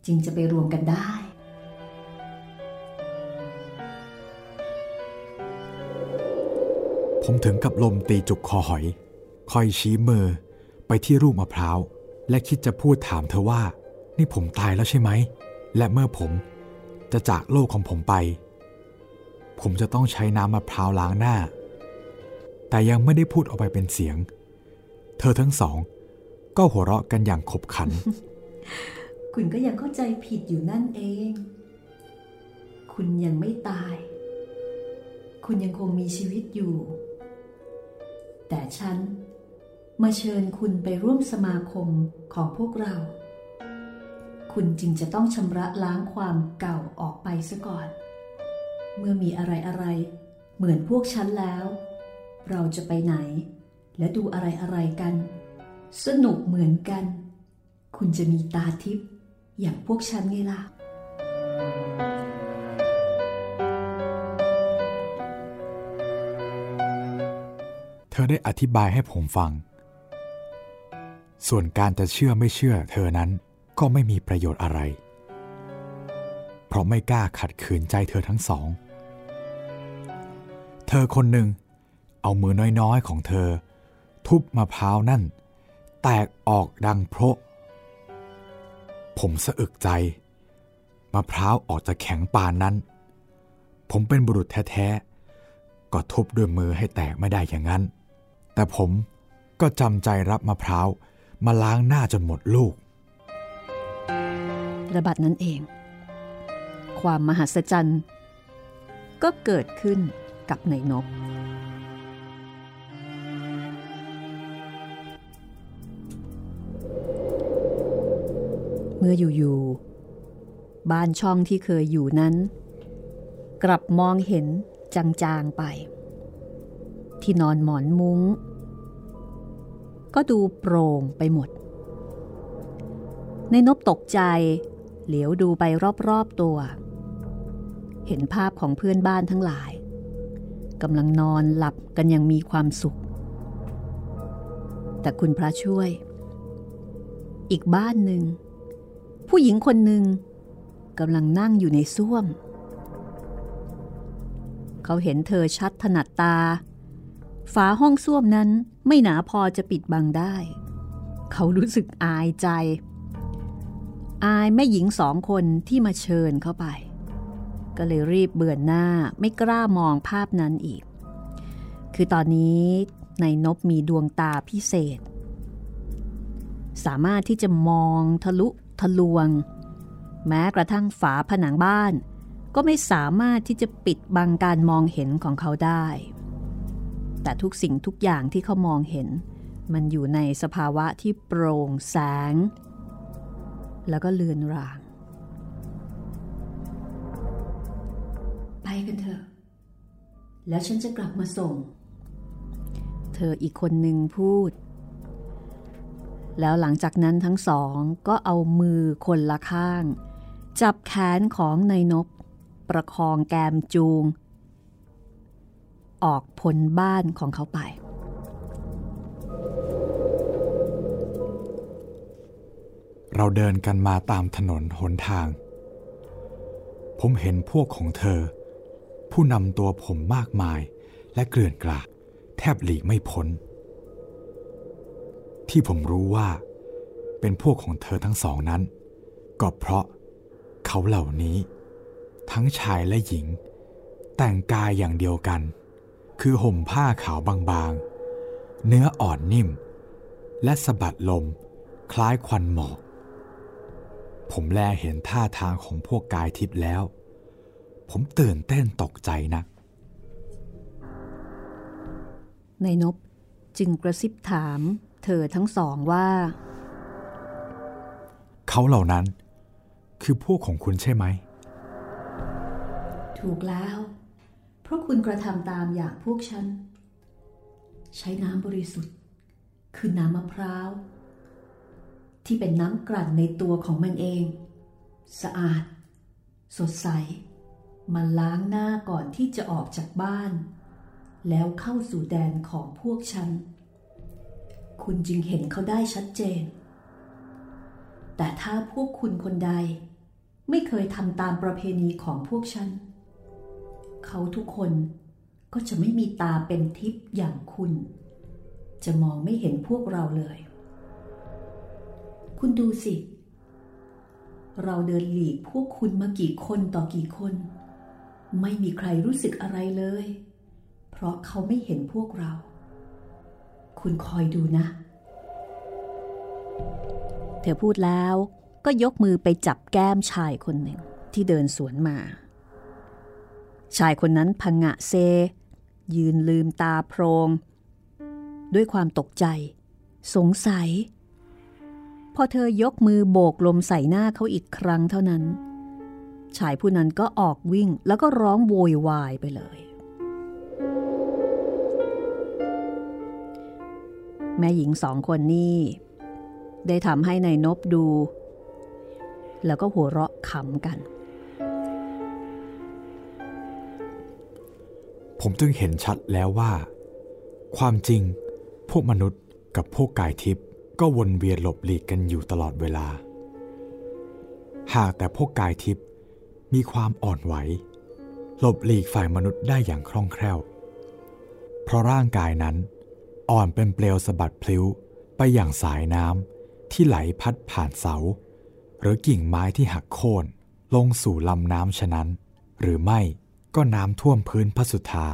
จึงจะไปรวมกันได้ ผมถึงกับลมตีจุกคอหอย คอยชี้มือไปที่รูปมะพร้าว และคิดจะพูดถามเธอว่า นี่ผมตายแล้วใช่ไหม และเมื่อผมจะจากโลกของผมไป ผมจะต้องใช้น้ำมะพร้าวล้างหน้า แต่ยังไม่ได้พูดออกไปเป็นเสียง เธอทั้งสอง ก็หัวเราะกันอย่างขบขัน คุณก็ยังเข้าใจผิดอยู่นั่นเอง คุณยังไม่ตาย คุณยังคงมีชีวิตอยู่ แต่ฉันมาเชิญคุณไปร่วมสมาคมของพวกเรา คุณจึงจะต้องชำระล้างความเก่าออกไปซะก่อน เมื่อมีอะไรอะไร เหมือนพวกฉันแล้ว เราจะไปไหน และดูอะไรอะไรกัน สนุกเหมือนกัน คุณจะมีตาทิพย์อย่างพวกฉันไงล่ะ ธอได้อธิบายให้ผมฟัง ส่วนการจะเชื่อไม่เชื่อ เธอนั้นก็ไม่มีประโยชน์อะไร เพราะไม่กล้าขัดขืนใจเธอทั้งสอง เธอคนหนึ่งเอามือน้อยๆของเธอ ทุบมะพร้าวนั่น แตกออกดังโพระผมสะอึกใจ มะพร้าวออกจะแข็งปานนั้น ผมเป็นบุรุษแท้ๆก็ทุบด้วยมือให้แตกไม่ได้อย่างนั้น แต่ผมก็จำใจรับมะพร้าวมาล้างหน้าจนหมดลูก ระบัดนั้นเอง ความมหัศจรรย์ ก็เกิดขึ้นกับในนก เมื่ออยู่ๆบ้านช่องที่เคยอยู่นั้น กลับมองเห็นจางๆไป ที่นอนหมอนมุง้ง ก็ดูโปร่งไปหมด ในนบตกใจ เหลียวดูไปรอบๆตัว เห็นภาพของเพื่อนบ้านทั้งหลายกำลังนอนหลับกันอย่างมีความสุข แต่คุณพระช่วย อีกบ้านหนึ่ง ผู้หญิงคนหนึ่งกำลังนั่งอยู่ในส้วม เขาเห็นเธอชัดถนัดตา ฝาห้องส้วมนั้นไม่หนาพอจะปิดบังได้ เขารู้สึกอายใจ อายแม่หญิงสองคนที่มาเชิญเข้าไป ก็เลยรีบเบื่อหน้าไม่กล้ามองภาพนั้นอีก คือตอนนี้ในนบมีดวงตาพิเศษ สามารถที่จะมองทะลุทะลวง แม้กระทั่งฝาผนังบ้าน ก็ไม่สามารถที่จะปิดบังการมองเห็นของเขาได้ แต่ทุกสิ่งทุกอย่างที่เขามองเห็น มันอยู่ในสภาวะที่โปร่งแสง แล้วก็เลือนราง ไปกันเถอะ แล้วฉันจะกลับมาส่ง เธออีกคนหนึ่งพูด แล้วหลังจากนั้นทั้งสองก็เอามือคนละข้าง จับแขนของนายนบประคองแกมจูง ออกพ้นบ้านของเขาไป เราเดินกันมาตามถนนหนทาง ผมเห็นพวกของเธอ ผู้นำตัวผมมากมายและเกลื่อนกลาดแทบหลีกไม่พ้น ที่ผมรู้ว่าเป็นพวกของเธอทั้งสองนั้น ก็เพราะเขาเหล่านี้ ทั้งชายและหญิง แต่งกายอย่างเดียวกัน คือห่มผ้าขาวบางๆ เนื้ออ่อนนิ่ม และสะบัดลม คล้ายควันหมอก ผมแลเห็นท่าทางของพวกกายทิพย์แล้ว ผมตื่นเต้นตกใจนะในนบจึงกระซิบถาม เธอทั้งสองว่า เขาเหล่านั้น คือพวกของคุณใช่ไหม ถูกแล้ว เพราะคุณกระทำตามอย่างพวกฉัน ใช้น้ำบริสุทธิ์ คือน้ำมะพร้าว ที่เป็นน้ำกลั่นในตัวของมันเอง สะอาด สดใส มาล้างหน้าก่อนที่จะออกจากบ้าน แล้วเข้าสู่แดนของพวกฉัน คุณจึงเห็นเขาได้ชัดเจน แต่ถ้าพวกคุณคนใด ไม่เคยทำตามประเพณีของพวกฉัน เขาทุกคนก็จะไม่มีตาเป็นทิพย์อย่างคุณ จะมองไม่เห็นพวกเราเลย คุณดูสิ เราเดินหลีกพวกคุณมากี่คนต่อกี่คน ไม่มีใครรู้สึกอะไรเลย เพราะเขาไม่เห็นพวกเรา คุณคอยดูนะ เธอพูดแล้วก็ยกมือไปจับแก้มชายคนหนึ่งที่เดินสวนมา ชายคนนั้นพังะเซ ยืนลืมตาโพรง ด้วยความตกใจ สงสัย พอเธอยกมือโบกลมใส่หน้าเขาอีกครั้งเท่านั้น ชายผู้นั้นก็ออกวิ่งแล้วก็ร้องโวยวายไปเลย แม่หญิงสองคนนี้ได้ทำให้ในายนบดู แล้วก็หัวเราะขำกัน ผมจึงเห็นชัดแล้วว่า ความจริง พวกมนุษย์กับพวกกายทิพย์ก็วนเวียนหลบหลีกกันอยู่ตลอดเวลา หากแต่พวกกายทิพย์มีความอ่อนไหว หลบหลีกฝ่ายมนุษย์ได้อย่างคล่องแคล่ว เพราะร่างกายนั้นอ่อนเป็นเปลวสะบัดพลิ้วไปอย่างสายน้ำที่ไหลพัดผ่านเสา หรือกิ่งไม้ที่หักโค่นลงสู่ลำน้ำฉะนั้น หรือไม่ ก็น้ำท่วมพื้นพระสุธา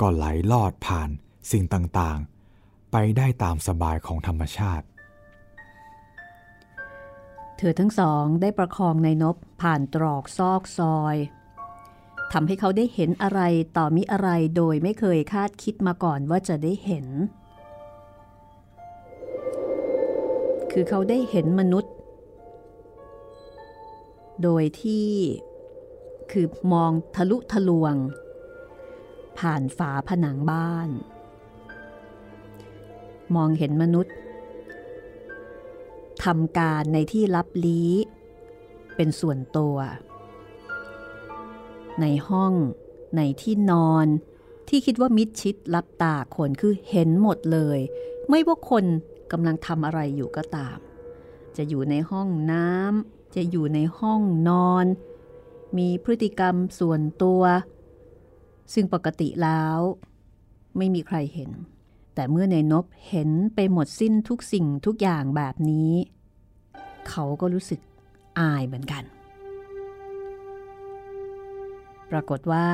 ก็ไหลลอดผ่านสิ่งต่างๆ ไปได้ตามสบายของธรรมชาติ เธอทั้งสองได้ประคองในนบผ่านตรอกซอกซอยทำให้เขาได้เห็นอะไรต่อมิอะไรโดยไม่เคยคาดคิดมาก่อนว่าจะได้เห็น คือเขาได้เห็นมนุษย์ โดยที่ คือมองทะลุทะลวง ผ่านฝาผนังบ้าน มองเห็นมนุษย์ทำการในที่ลับลี้ เป็นส่วนตัว ในห้องในที่นอนที่คิดว่ามิดชิดลับตาคนคือเห็นหมดเลย ไม่ว่าคนกำลังทำอะไรอยู่ก็ตาม จะอยู่ในห้องน้ำจะอยู่ในห้องนอน มีพฤติกรรมส่วนตัว ซึ่งปกติแล้ว ไม่มีใครเห็น แต่เมื่อในนบเห็นไปหมดสิ้นทุกสิ่งทุกอย่างแบบนี้ เขาก็รู้สึกอายเหมือนกัน ปรากฏว่า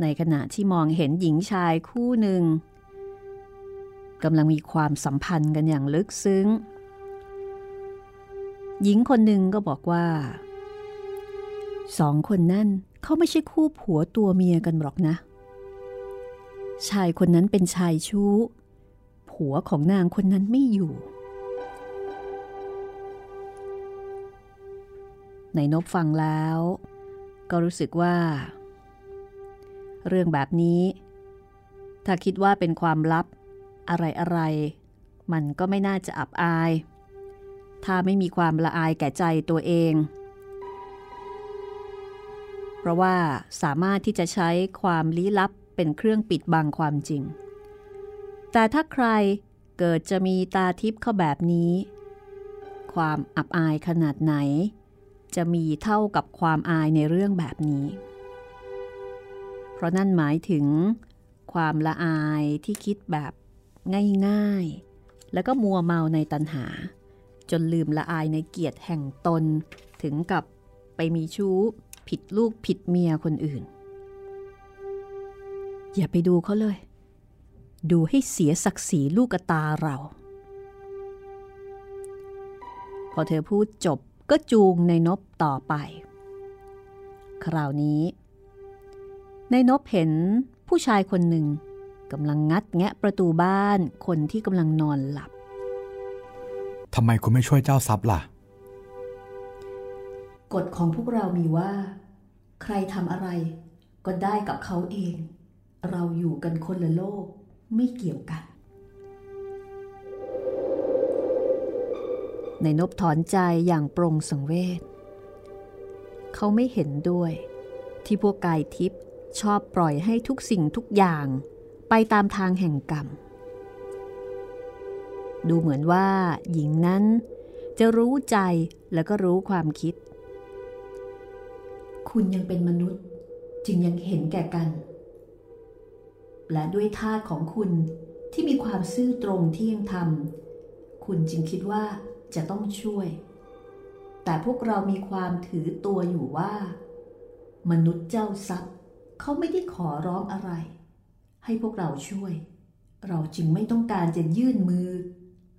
ในขณะที่มองเห็นหญิงชายคู่หนึ่งกำลังมีความสัมพันธ์กันอย่างลึกซึ้ง หญิงคนหนึ่งก็บอกว่า สองคนนั่นเขาไม่ใช่คู่ผัวตัวเมียกันหรอกนะ ชายคนนั้นเป็นชายชู้ ผัวของนางคนนั้นไม่อยู่ในนบฟังแล้ว ก็รู้สึกว่า เรื่องแบบนี้ ถ้าคิดว่าเป็นความลับอะไรอะไร มันก็ไม่น่าจะอับอาย ถ้าไม่มีความละอายแก่ใจตัวเอง ราะว่าสามารถที่จะใช้ความลี้ลับเป็นเครื่องปิดบังความจริง แต่ถ้าใครเกิดจะมีตาทิพย์เข้าแบบนี้ ความอับอายขนาดไหน จะมีเท่ากับความอายในเรื่องแบบนี้ เพราะนั่นหมายถึง ความละอายที่คิดแบบง่ายๆ แล้วก็มัวเมาในตัณหา จนลืมละอายในเกียรติแห่งตนถึงกับไปมีชู้ ผิดลูกผิดเมียคนอื่น อย่าไปดูเขาเลย ดูให้เสียศักดิ์ศรีลูกตาเรา พอเธอพูดจบก็จูงในนบต่อไป คราวนี้ ในนบเห็นผู้ชายคนหนึ่งกำลังงัดแงะประตูบ้านคนที่กำลังนอนหลับทำไมคุณไม่ช่วยเจ้าทรัพย์ล่ะ กฎของพวกเรามีว่า ใครทำอะไร ก็ได้กับเขาเอง เราอยู่กันคนละโลกไม่เกี่ยวกัน ในนบถอนใจอย่างปรงสังเวชเขาไม่เห็นด้วย ที่พวกกายทิพย์ชอบปล่อยให้ทุกสิ่งทุกอย่างไปตามทางแห่งกรรม ดูเหมือนว่าหญิงนั้นจะรู้ใจแล้วก็รู้ความคิด คุณยังเป็นมนุษย์ จึงยังเห็นแก่กัน และด้วยท่าของคุณที่มีความซื่อตรงที่ยังทำคุณจึงคิดว่าจะต้องช่วย แต่พวกเรามีความถือตัวอยู่ว่า มนุษย์เจ้าทรัพย์เขาไม่ได้ขอร้องอะไร ให้พวกเราช่วย เราจึงไม่ต้องการจะยื่นมือ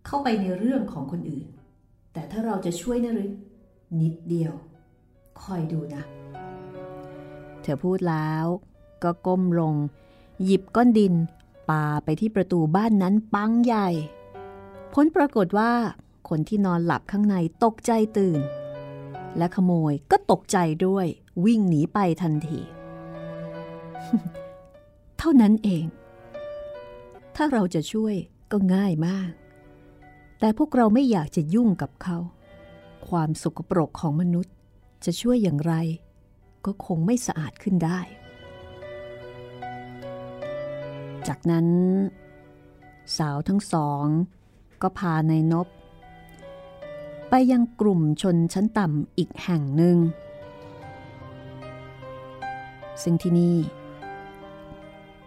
เข้าไปในเรื่องของคนอื่น แต่ถ้าเราจะช่วยนะหรือนิดเดียว คอยดูนะ ธอพูดแล้ว ก็ก้มลง หยิบก้อนดินปาไปที่ประตูบ้านนั้นปังใหญ่ ผลปรากฏว่า คนที่นอนหลับข้างในตกใจตื่น และขโมยก็ตกใจด้วย วิ่งหนีไปทันที เท่านั้นเอง ถ้าเราจะช่วยก็ง่ายมาก แต่พวกเราไม่อยากจะยุ่งกับเขา ความสกปรกของมนุษย์จะช่วยอย่างไร ก็คงไม่สะอาดขึ้นได้ จากนั้น สาวทั้งสอง ก็พานายนบ ไปยังกลุ่มชนชั้นต่ำอีกแห่งหนึ่ง ซึ่งที่นี่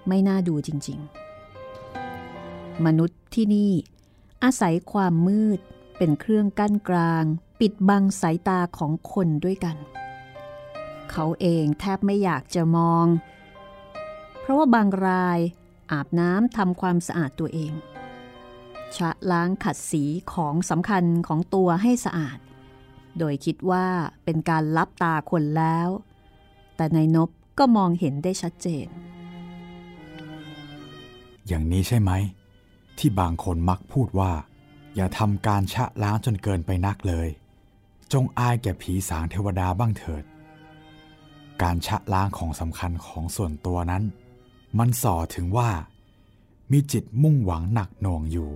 ไม่น่าดูจริง ๆ มนุษย์ที่นี่อาศัยความมืดเป็นเครื่องกั้นกลาง ปิดบังสายตาของคนด้วยกัน เขาเองแทบไม่อยากจะมอง เพราะว่าบางรายอาบน้ำทำความสะอาดตัวเอง ชะล้างขัดสีของสำคัญของตัวให้สะอาด โดยคิดว่าเป็นการลับตาคนแล้ว แต่นายนบก็มองเห็นได้ชัดเจน อย่างนี้ใช่ไหม ที่บางคนมักพูดว่า อย่าทำการชะล้างจนเกินไปนักเลย จงอายแก่ผีสางเทวดาบ้างเถิด การชะล้างของสำคัญของส่วนตัวนั้น มันส่อถึงว่า มีจิตมุ่งหวังหนักหน่วงอยู่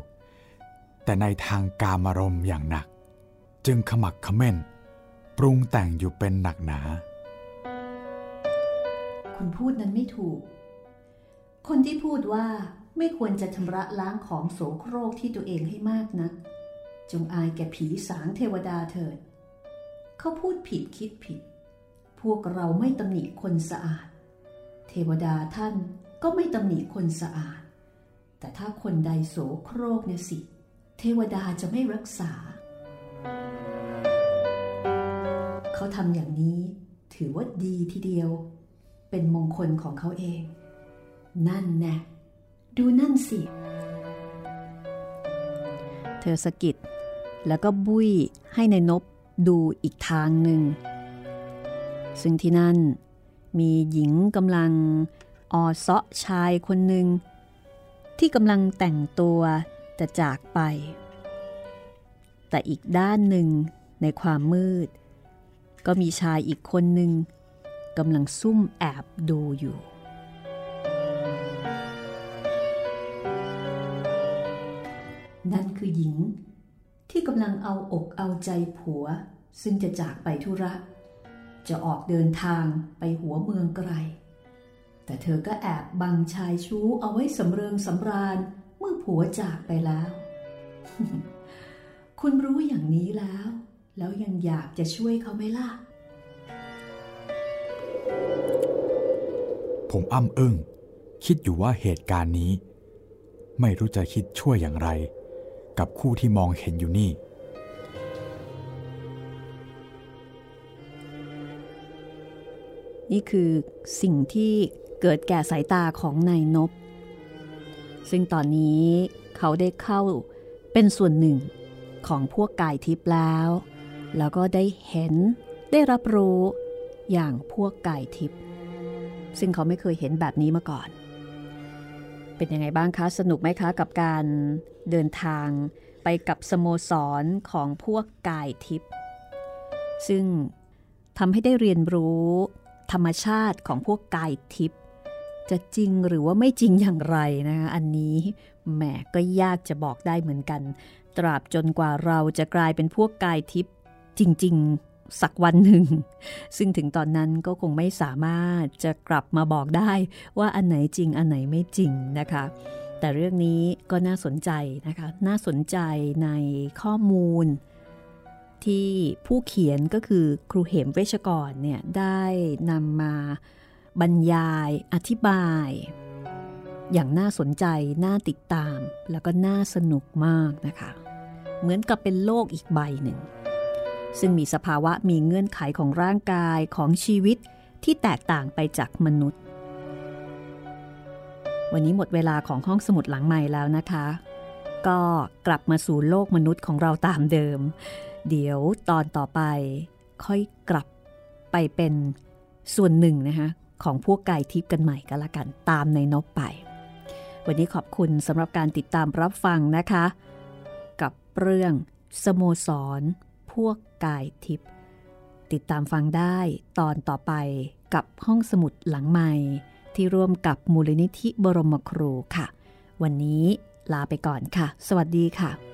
แต่ในทางกามารมณ์อย่างหนัก จึงขมักขม้น ปรุงแต่งอยู่เป็นหนักหนา คุณพูดนั้นไม่ถูก คนที่พูดว่าไม่ควรจะชำระล้างของโสโครกที่ตัวเองให้มากนะัก จงอายแก่ผีสางเทวดาเถิด เขาพูดผิดคิดผิด วกเราไม่ตำหนิคนสะอาด เทวดาท่านก็ไม่ตำหนิคนสะอาด แต่ถ้าคนใดโสโครกเนี่ยสิ เทวดาจะไม่รักษา เขาทำอย่างนี้ถือว่าดีทีเดียว เป็นมงคลของเขาเอง นั่นแน่ดูนั่นสิ เธอสะกิดแล้วก็บุ้ยให้ในนบดูอีกทางหนึ่ง ซึ่งที่นั่นมีหญิงกำลังออเซาะชายคนหนึ่ง ที่กำลังแต่งตัวจะจากไป แต่อีกด้านหนึ่งในความมืด ก็มีชายอีกคนหนึ่งกำลังซุ่มแอบดูอยู่ นั่นคือหญิงที่กำลังเอาอกเอาใจผัว ซึ่งจะจากไปธุระ จะออกเดินทางไปหัวเมืองไกล แต่เธอก็แอบบังชายชู้เอาไว้สำเริงสำราญเมื่อผัวจากไปแล้ว คุณรู้อย่างนี้แล้ว แล้วยังอยากจะช่วยเขาไหมล่ะ ผมอ้ำอึง้งคิดอยู่ว่าเหตุการณ์นี้ ไม่รู้จะคิดช่วยอย่างไร กับคู่ที่มองเห็นอยู่นี่ นี่คือสิ่งที่เกิดแก่สายตาของนายนบ ซึ่งตอนนี้เขาได้เข้าเป็นส่วนหนึ่งของพวกกายทิพย์แล้ว แล้วก็ได้เห็นได้รับรู้อย่างพวกกายทิพย์ซึ่งเขาไม่เคยเห็นแบบนี้มาก่อน เป็นยังไงบ้างคะ สนุกไหมคะกับการเดินทางไปกับสโมสรของพวกกายทิพย์ซึ่งทำให้ได้เรียนรู้ ธรรมชาติของพวกกายทิพย์จะจริงหรือว่าไม่จริงอย่างไรนะคะอันนี้แหมก็ยากจะบอกได้เหมือนกัน ตราบจนกว่าเราจะกลายเป็นพวกกายทิพย์จริง ๆ สักวันหนึ่ง ซึ่งถึงตอนนั้นก็คงไม่สามารถจะกลับมาบอกได้ว่าอันไหนจริงอันไหนไม่จริงนะคะ แต่เรื่องนี้ก็น่าสนใจนะคะ น่าสนใจในข้อมูล ที่ผู้เขียนก็คือครูเหมเวชกรเนี่ยได้นำมาบรรยายอธิบาย อย่างน่าสนใจ น่าติดตาม แล้วก็น่าสนุกมากนะคะ เหมือนกับเป็นโลกอีกใบหนึ่ง ซึ่งมีสภาวะมีเงื่อนไขของร่างกายของชีวิตที่แตกต่างไปจากมนุษย์ วันนี้หมดเวลาของห้องสมุดหลังใหม่แล้วนะคะ ก็กลับมาสู่โลกมนุษย์ของเราตามเดิม เดี๋ยวตอนต่อไปค่อยกลับไปเป็นส่วนหนึ่งนะคะของพวกกายทิพย์กันใหม่ก็แล้วกันตามในนบไป วันนี้ขอบคุณสำหรับการติดตามรับฟังนะคะ กับเรื่องสโมสร พวกกายทิพย์ติดตามฟังได้ตอนต่อไปกับห้องสมุดหลังใหม่ที่ร่วมกับมูลนิธิบรมครูค่ะ วันนี้ลาไปก่อนค่ะ สวัสดีค่ะ